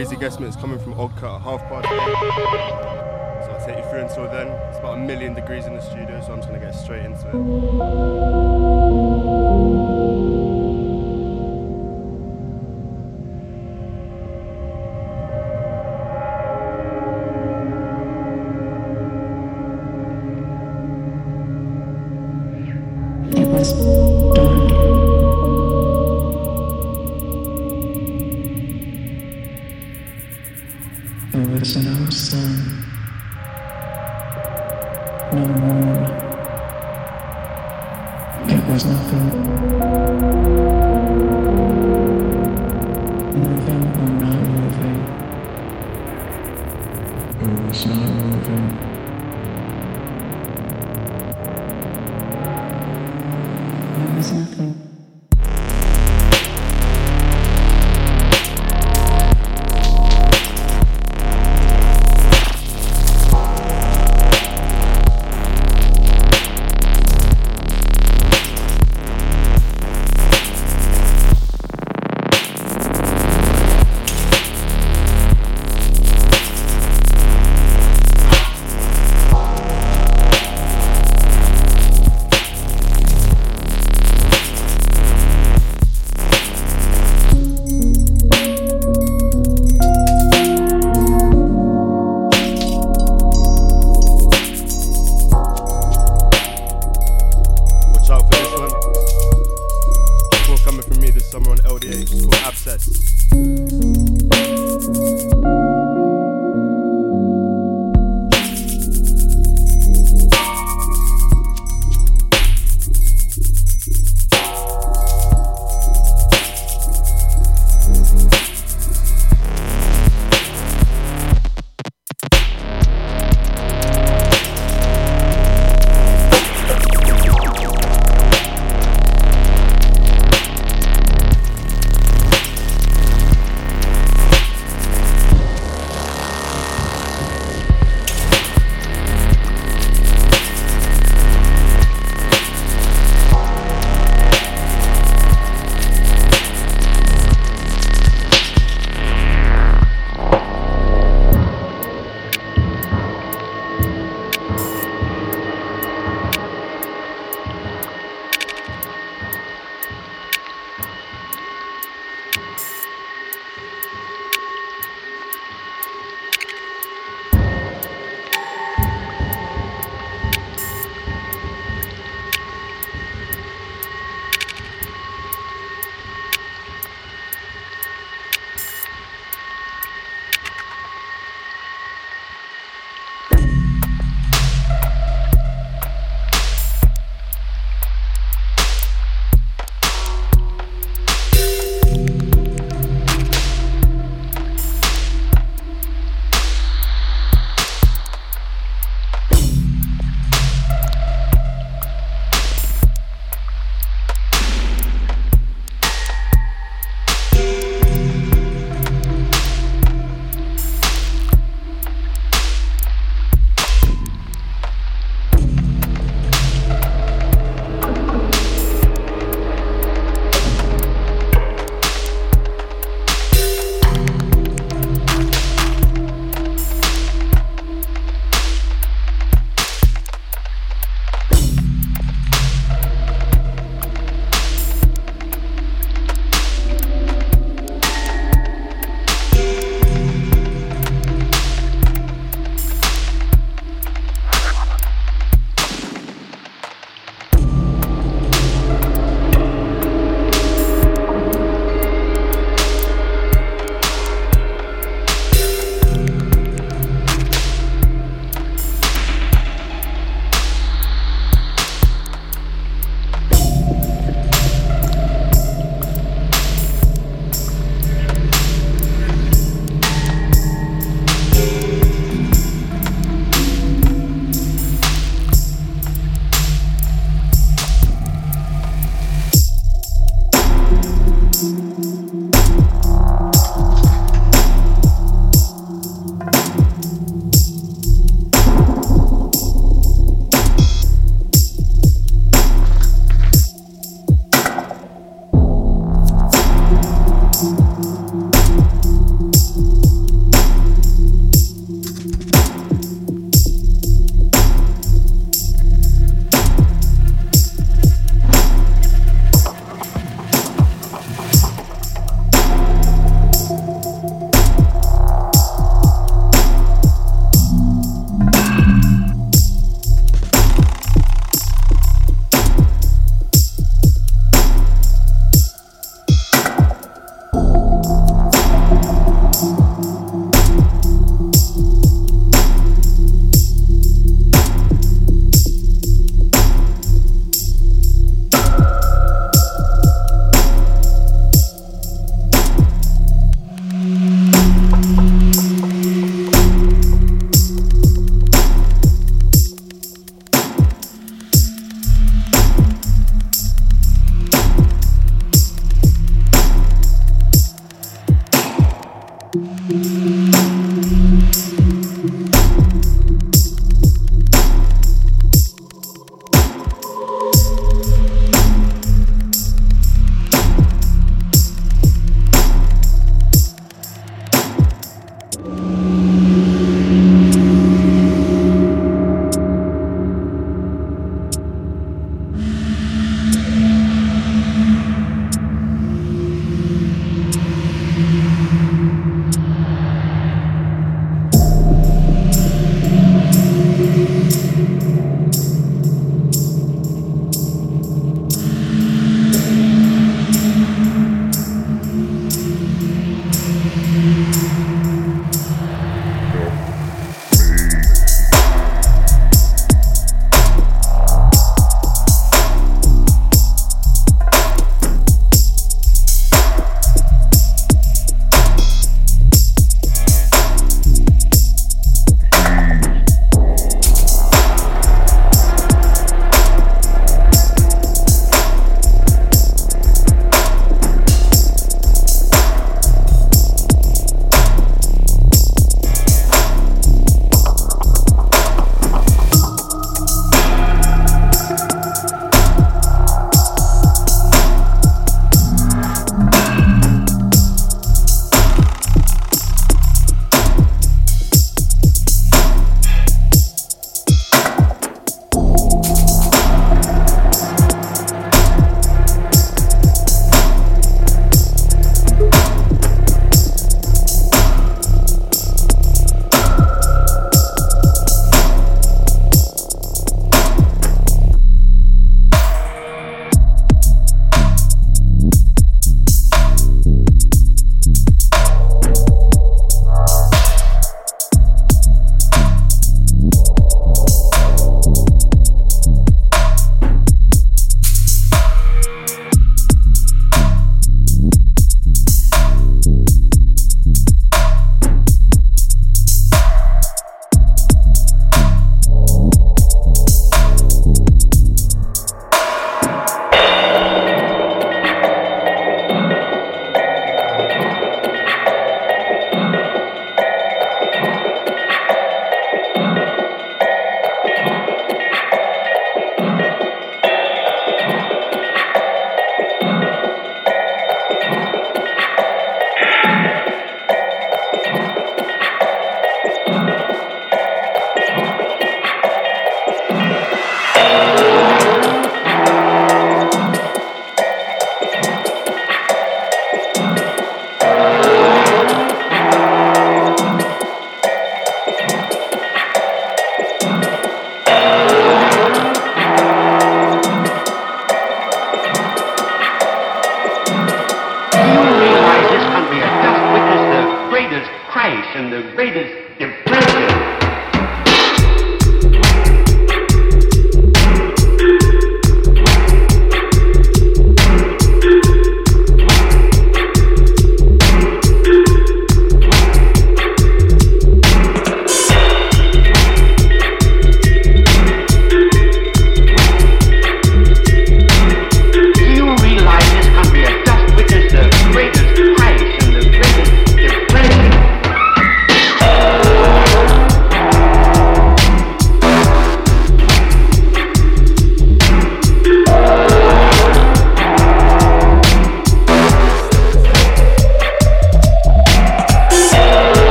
crazy guesstimate is coming from Oddcut at half past eight. So I'll take you through until then. It's about a million degrees in the studio, so I'm just gonna get straight into. It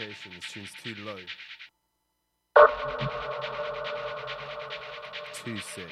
location. This tune's too low. Too sick.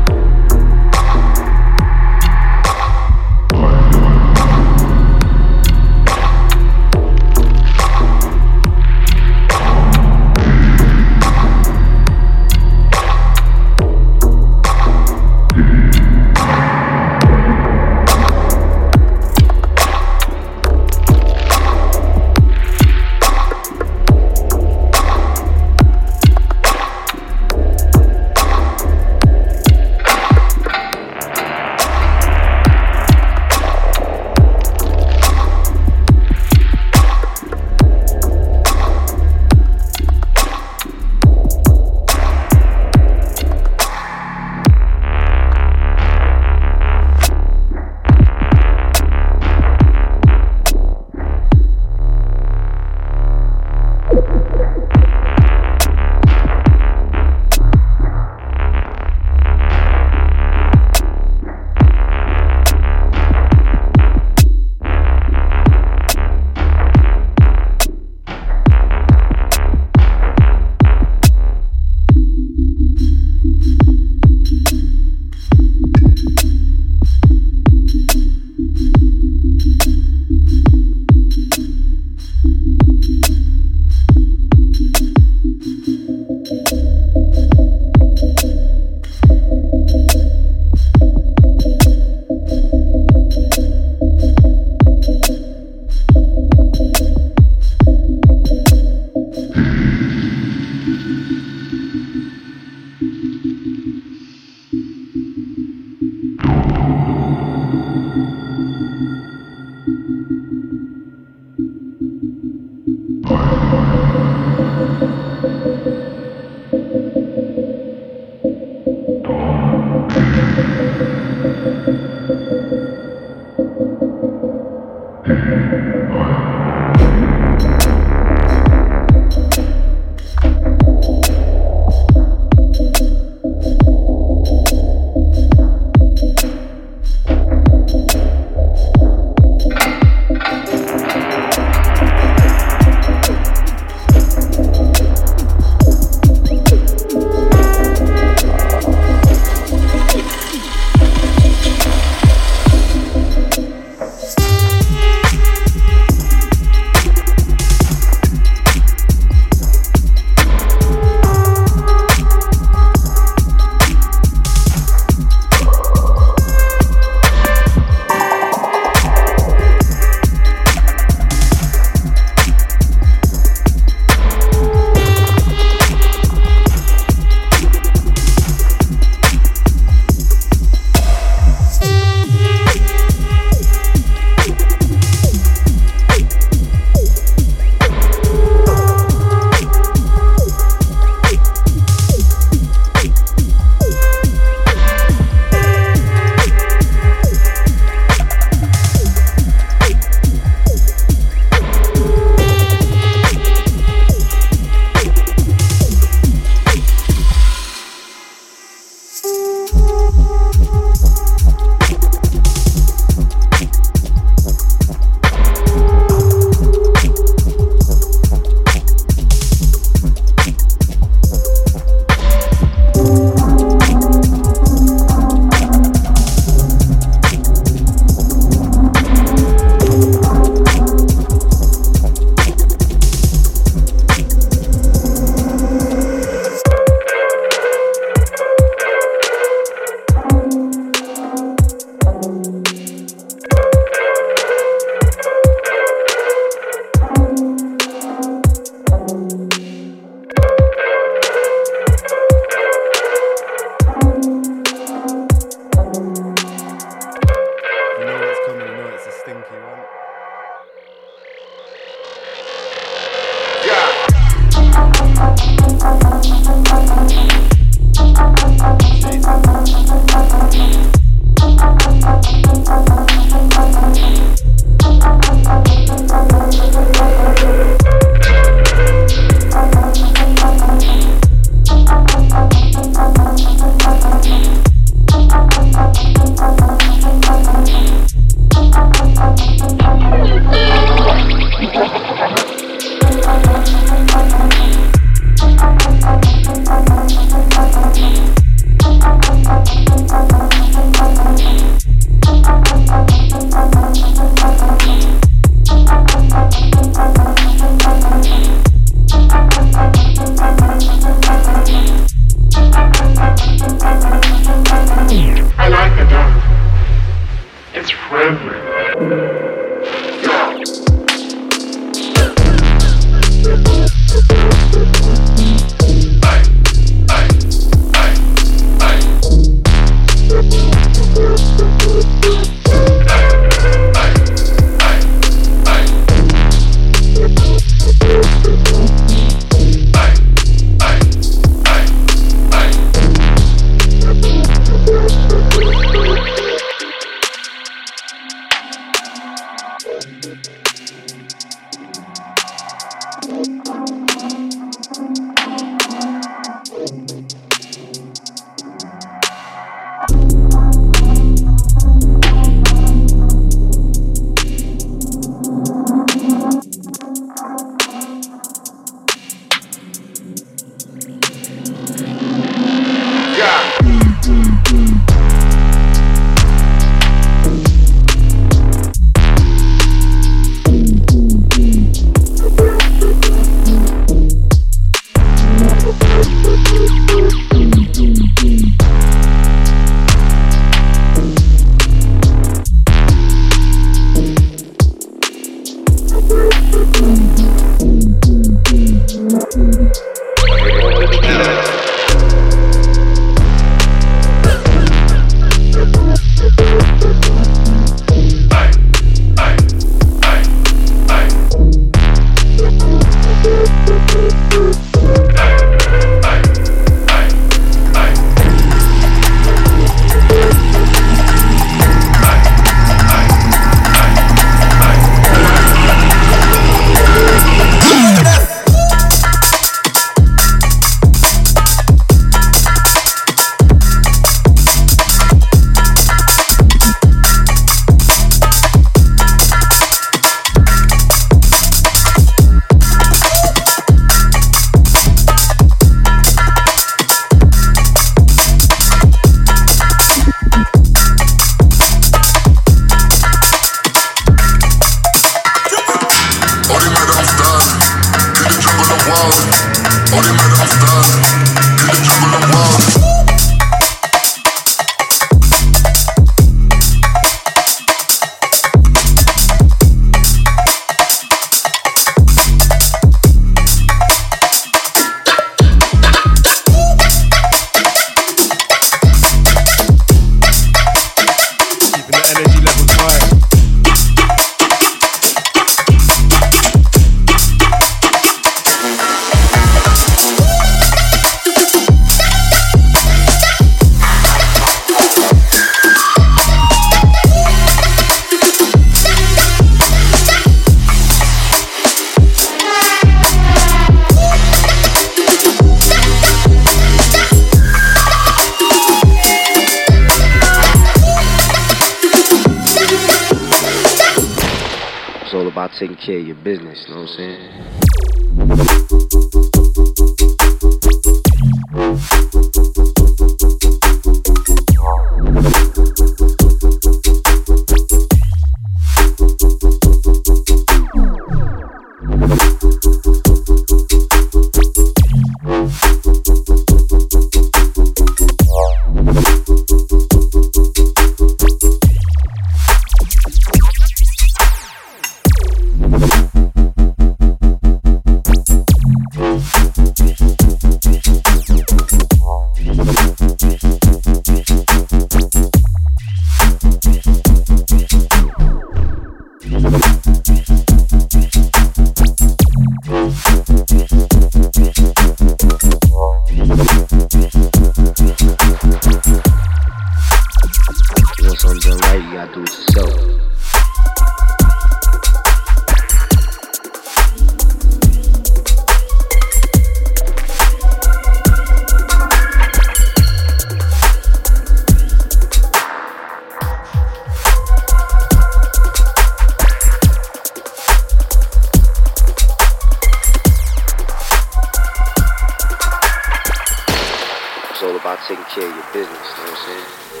taking care of your business, you know what I'm saying?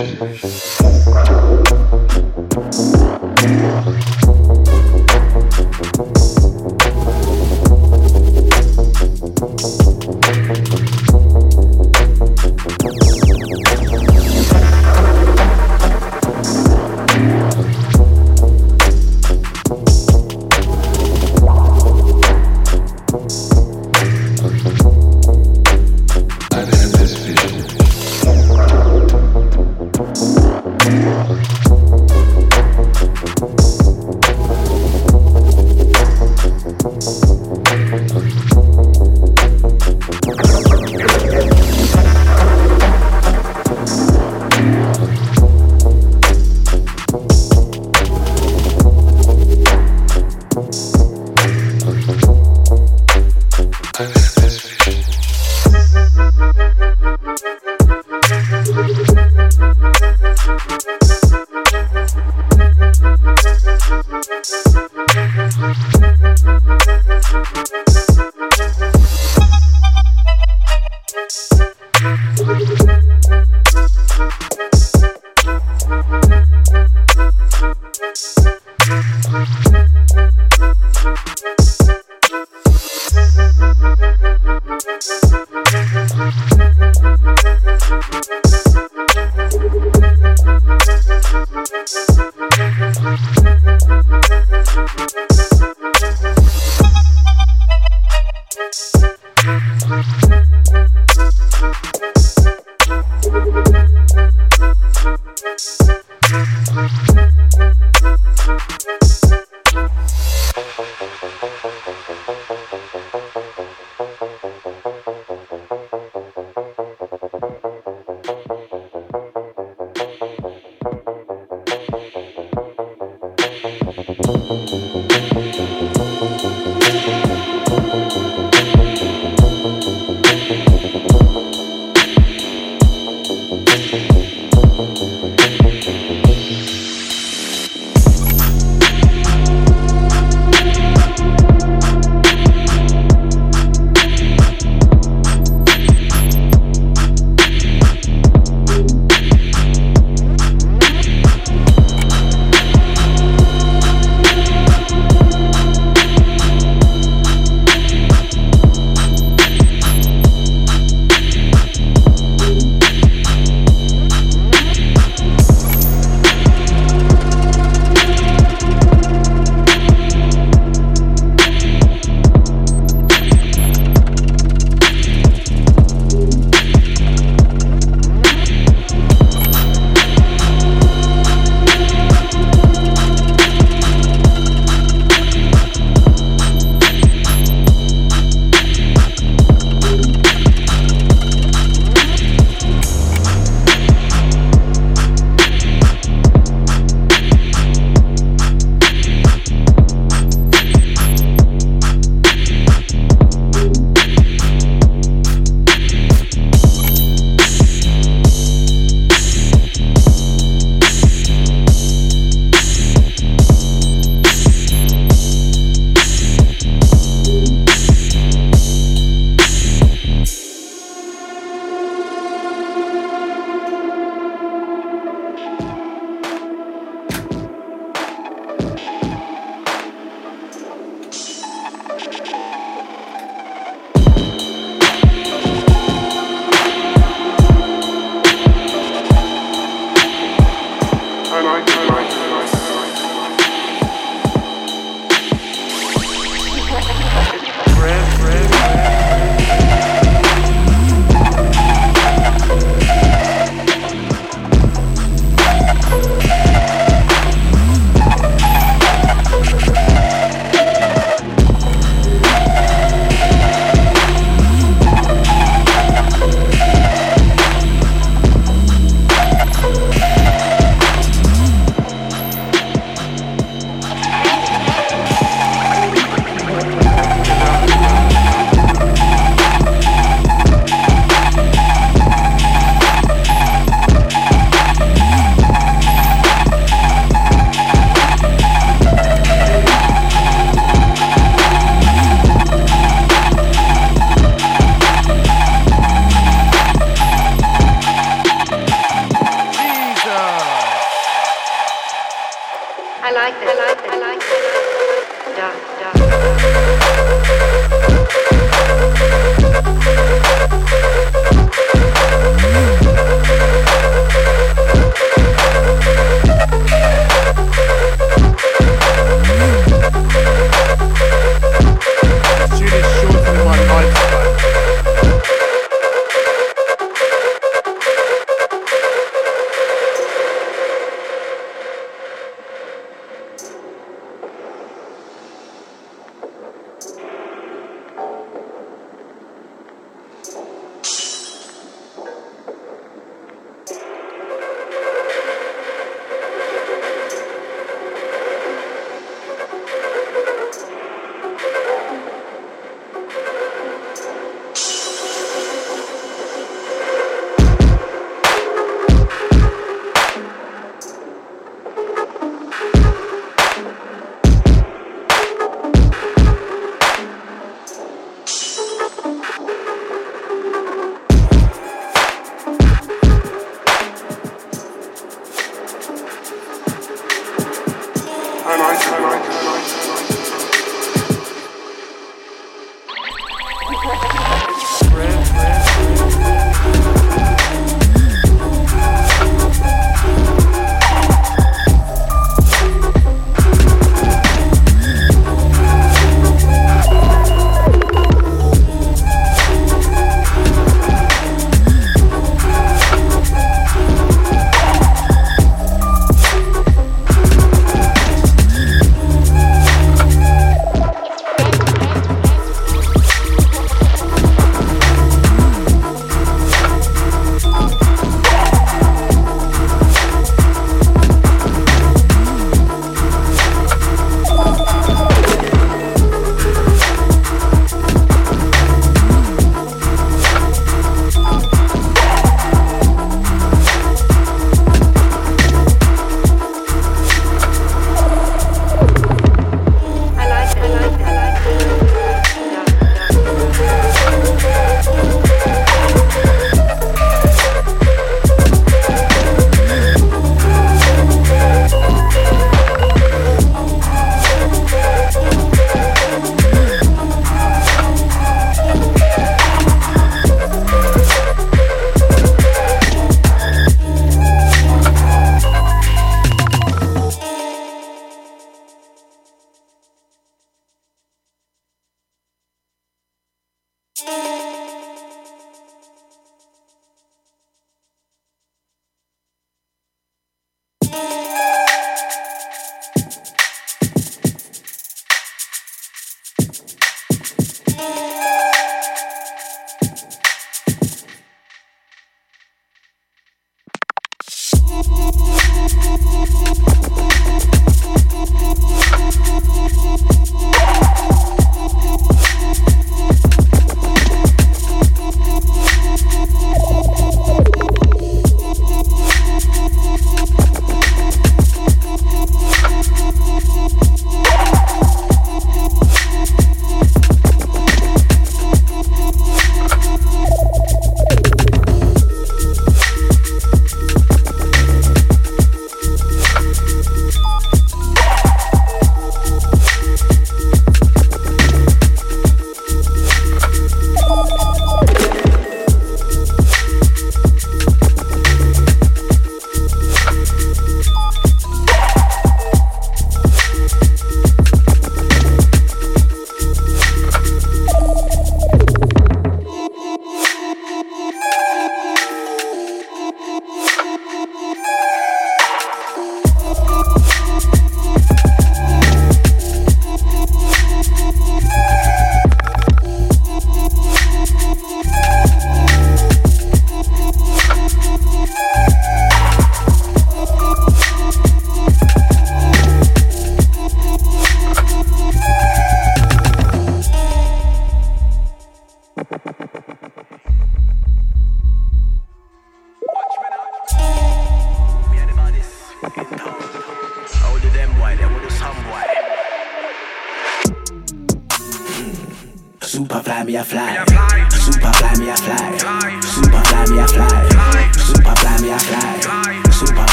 This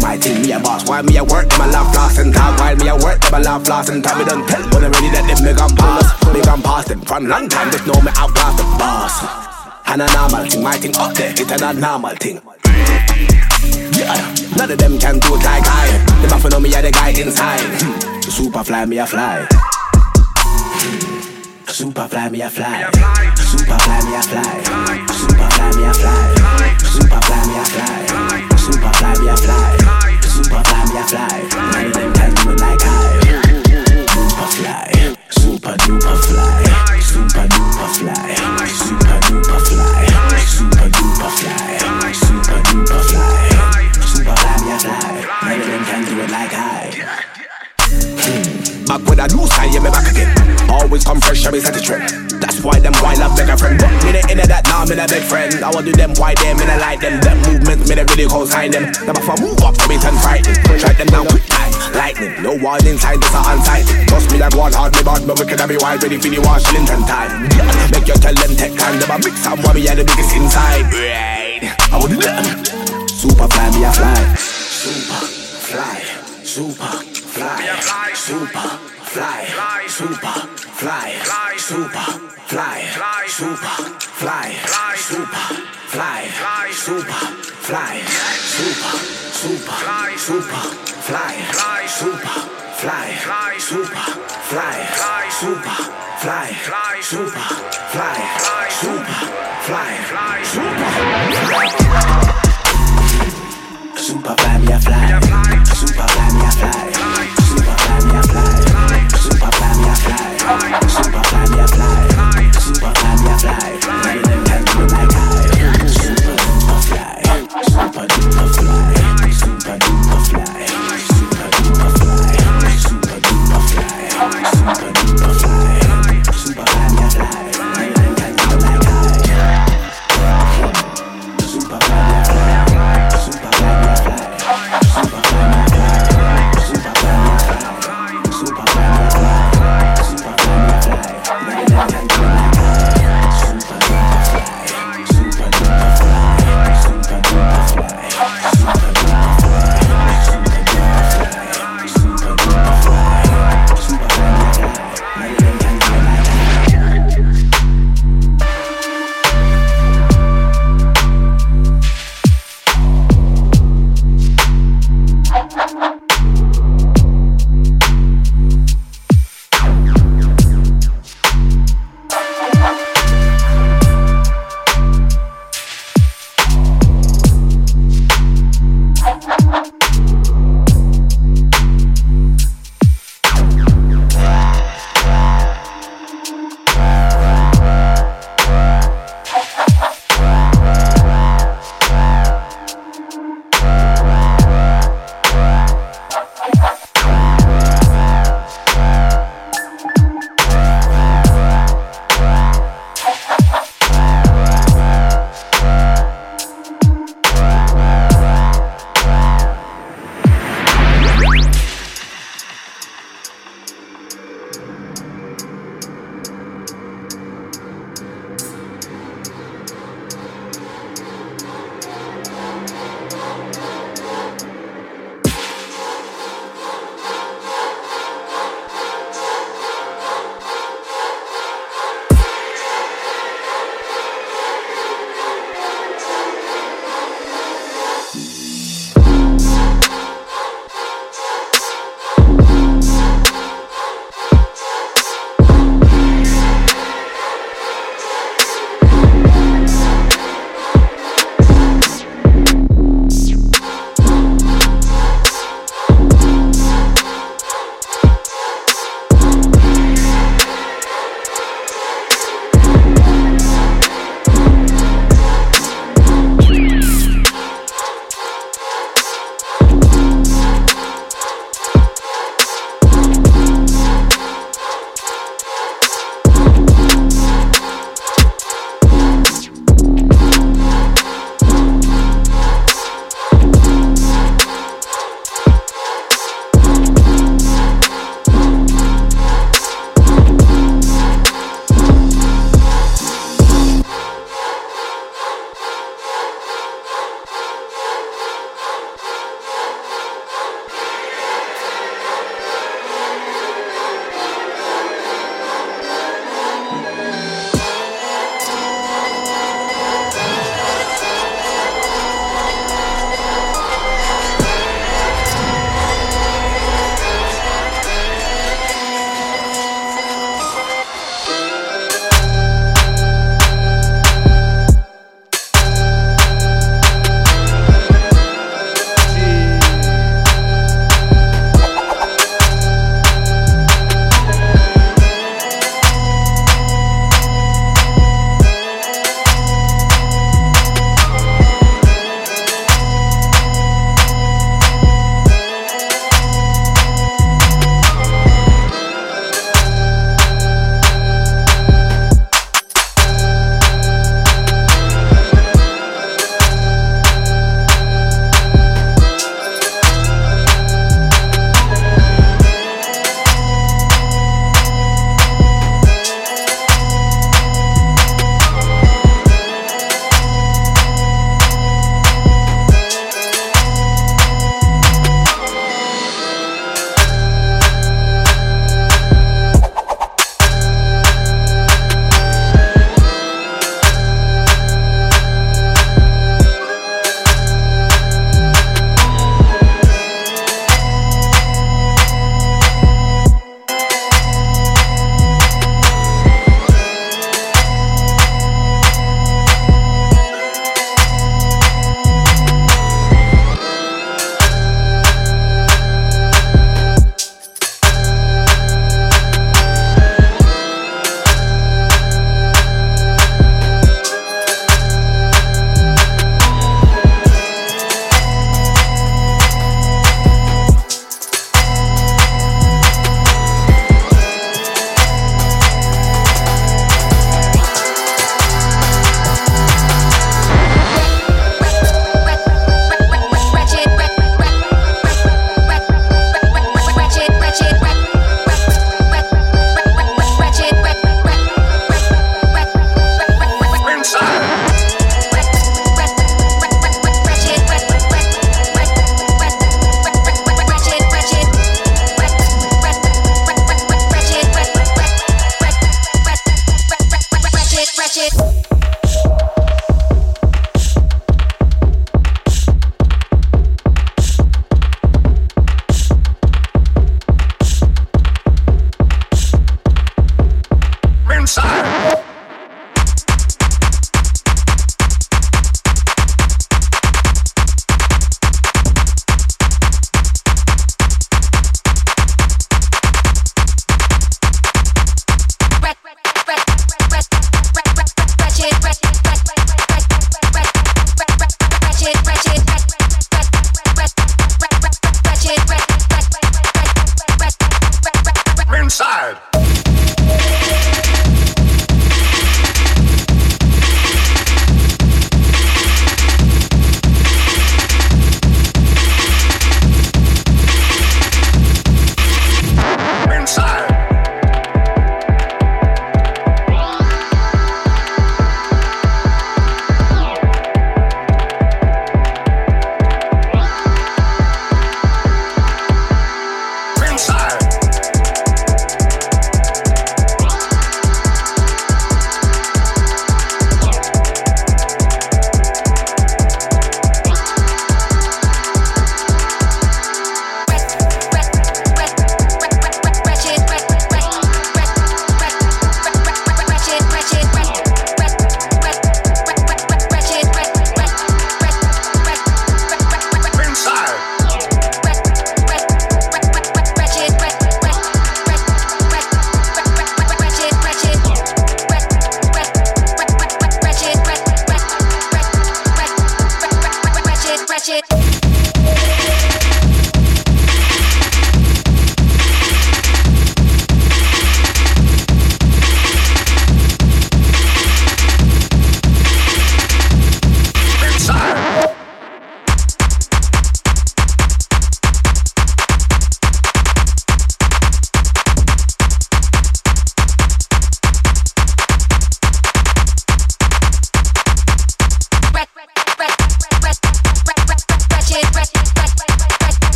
normal thing. Yeah boss why me i work my thing up there, it's an normal thing. Yeah, none of them can do it like I'm ready that Them have to know me are the boss and i not matter to my thing up there it's another thing Yeah, none of them can do a high high the me, yeah that guy inside. Hmm. Super fly, me a fly. Super fly, me a fly. Super fly, me a fly. Super fly, me a fly. Super fly, me a fly. Super fly, me a fly. Super fly, me a fly. None of them can do it like I. Super fly, super duper fly, super duper fly, super duper fly, super duper fly. Back with a style, yeah, me back again. Always come fresh me set the trend. That's why them white love like a friend. But me the inner that now, me the big friend. I want do them white them, me the like them. Them movements, me the really co-sign them. Them if I move up, so me turn frightened. Strike them down quick time, lightning. No wall inside, this a on-site. Trust me, like one hard, me bad, but we can be wild, ready for the wash, Linton time. Make you tell them take time, them a big some, what me are the biggest inside. Right, I want do them. Super fly, me a fly. Super fly, super fly, super fly, super fly, super fly, super fly, super fly, super fly, super, super, super fly, super fly, super fly, super fly, super fly, super fly, super. Super fly, me a fly. Super fly, me a fly. Super fly, Super fly, me can do like I. Super duper fly. Super duper fly. Duper fly. Super duper fly. Super duper fly. Super duper fly.